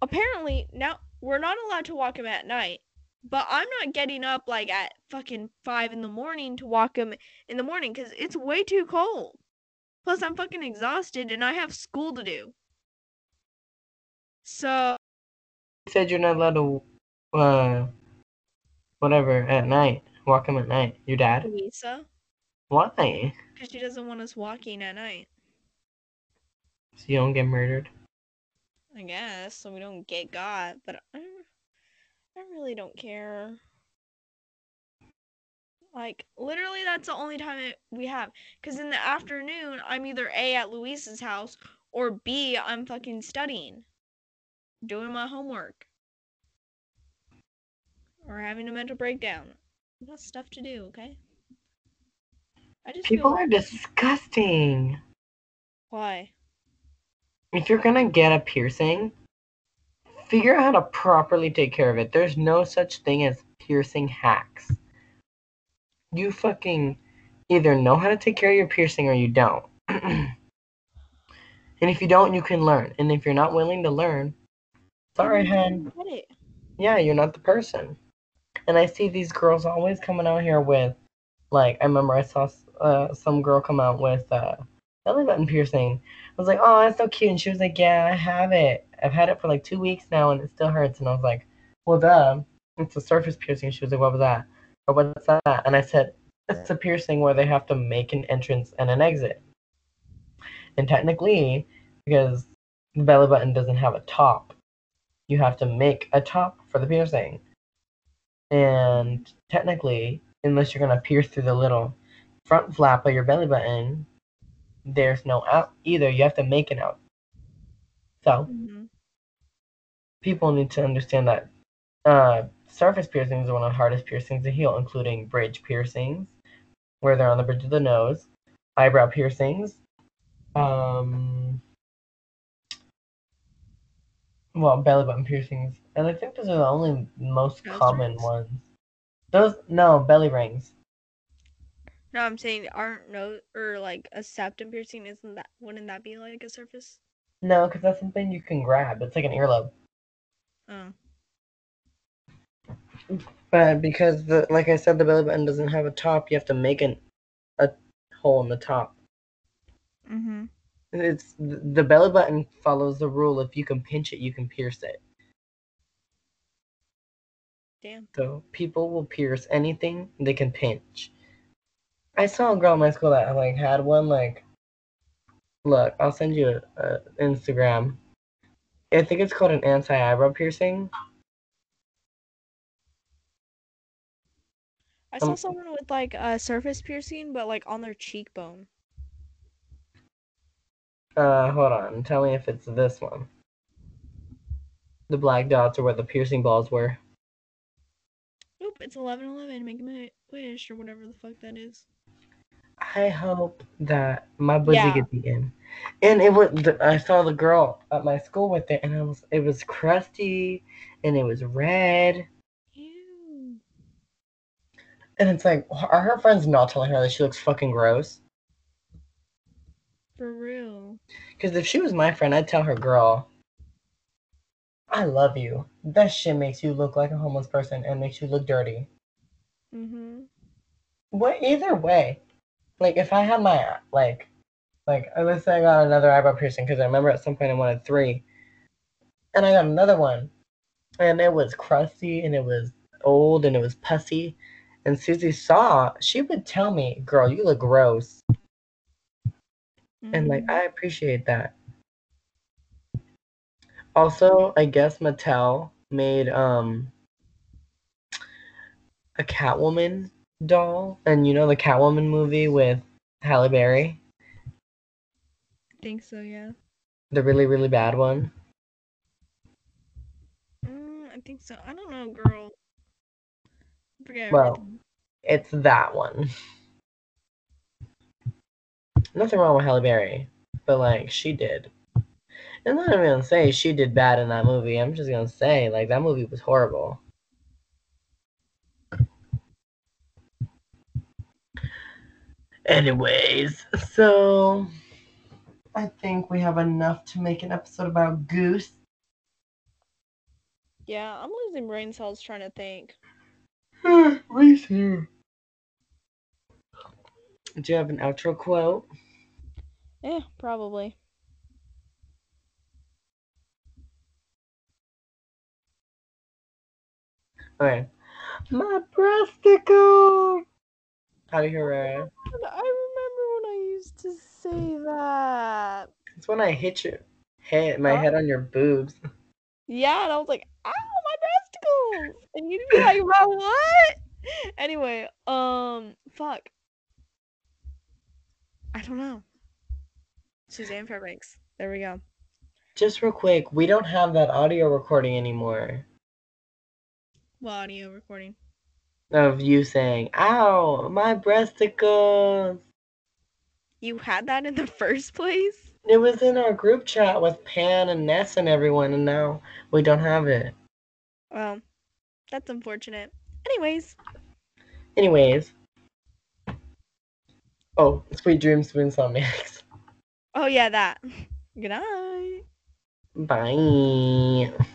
apparently now we're not allowed to walk him at night. But I'm not getting up like at fucking five in the morning to walk him in the morning because it's way too cold. Plus, I'm fucking exhausted and I have school to do. So, said you're not allowed to, uh, whatever, at night. Walk him at night. Your dad? Lisa? Why? because she doesn't want us walking at night. So you don't get murdered? I guess so we don't get got. But I, I really don't care. Like literally, that's the only time it, we have. Cause in the afternoon, I'm either a at Luisa's house or b I'm fucking studying, doing my homework, or having a mental breakdown. I got stuff to do. Okay. I just People feel are disgusting. why. If you're gonna get a piercing, figure out how to properly take care of it. There's no such thing as piercing hacks. You fucking either know how to take care of your piercing or you don't. and if you don't, you can learn. And if you're not willing to learn, sorry, it. Yeah, you're not the person. And I see these girls always coming out here with, like, I remember I saw uh, some girl come out with uh, belly button piercing. I was like, oh, that's so cute. And she was like, yeah, I have it. I've had it for like two weeks now and it still hurts. And I was like, well, duh. It's a surface piercing. She was like, what was that? Or what's that? And I said, it's a piercing where they have to make an entrance and an exit. And technically, because the belly button doesn't have a top, you have to make a top for the piercing. And technically, unless you're going to pierce through the little front flap of your belly button, there's no out either. You have to make an out. So, hmm people need to understand that uh, surface piercings are one of the hardest piercings to heal, including bridge piercings, where they're on the bridge of the nose, eyebrow piercings, um, well, belly button piercings, and I think those are the only most Nose common rings? ones. Those no belly rings. No, I'm saying aren't no or like a septum piercing. Isn't that wouldn't that be like a surface? No, because that's something you can grab. It's like an earlobe. Oh. But because the like I said, the belly button doesn't have a top, you have to make an a hole in the top. Mm-hmm. It's the belly button follows the rule. If you can pinch it, you can pierce it. Damn. So people will pierce anything they can pinch. I saw a girl in my school that like had one. Like, look, I'll send you a, a Instagram. I think it's called an anti eyebrow piercing. I saw Um, someone with like a surface piercing, but like on their cheekbone. Uh, hold on. Tell me if it's this one. The black dots are where the piercing balls were. Oop, it's eleven eleven. Make a wish or whatever the fuck that is. I hope that my pussy Yeah. gets eaten. And it was I saw the girl at my school with it, and it was. It was crusty, and it was red. Ew. And it's like, are her friends not telling her that she looks fucking gross? For real. Because if she was my friend, I'd tell her, girl, I love you. That shit makes you look like a homeless person and makes you look dirty. Mm-hmm. What? Either way, like if I had my like, like uh, let's say I got another eyebrow piercing because I remember at some point I wanted three, and I got another one, and it was crusty and it was old and it was pussy, and Susie saw she would tell me, "Girl, you look gross," and like I appreciate that. Also, I guess Mattel made um a Catwoman doll, and you know the Catwoman movie with Halle Berry, think so, yeah. the really really bad one. Mm, I think so. I don't know, girl. I forget Well, everything. It's that one. Nothing wrong with Halle Berry, but like she did. And I'm not even gonna say she did bad in that movie. I'm just gonna say like that movie was horrible. Anyways, so I think we have enough to make an episode about Goose. Yeah, I'm losing brain cells trying to think. Me too. Do you have an outro quote? Yeah, probably. Okay. My breasticle. You hear it? I remember when I used to say that. It's when I hit your head, my Huh? head on your boobs. Yeah, and I was like, ow, my breasticles! And you'd be like, bro, what? Anyway, um, fuck. I don't know. Suzanne Fairbanks. There we go. Just real quick, we don't have that audio recording anymore Well, audio recording. of you saying, "Ow, my breasticles." You had that in the first place? It was in our group chat with Pan and Ness and everyone, and now we don't have it. Well, that's unfortunate. Anyways, Anyways. Oh, Sweet Dreams of Insomniacs. oh yeah, that. Good night. Bye.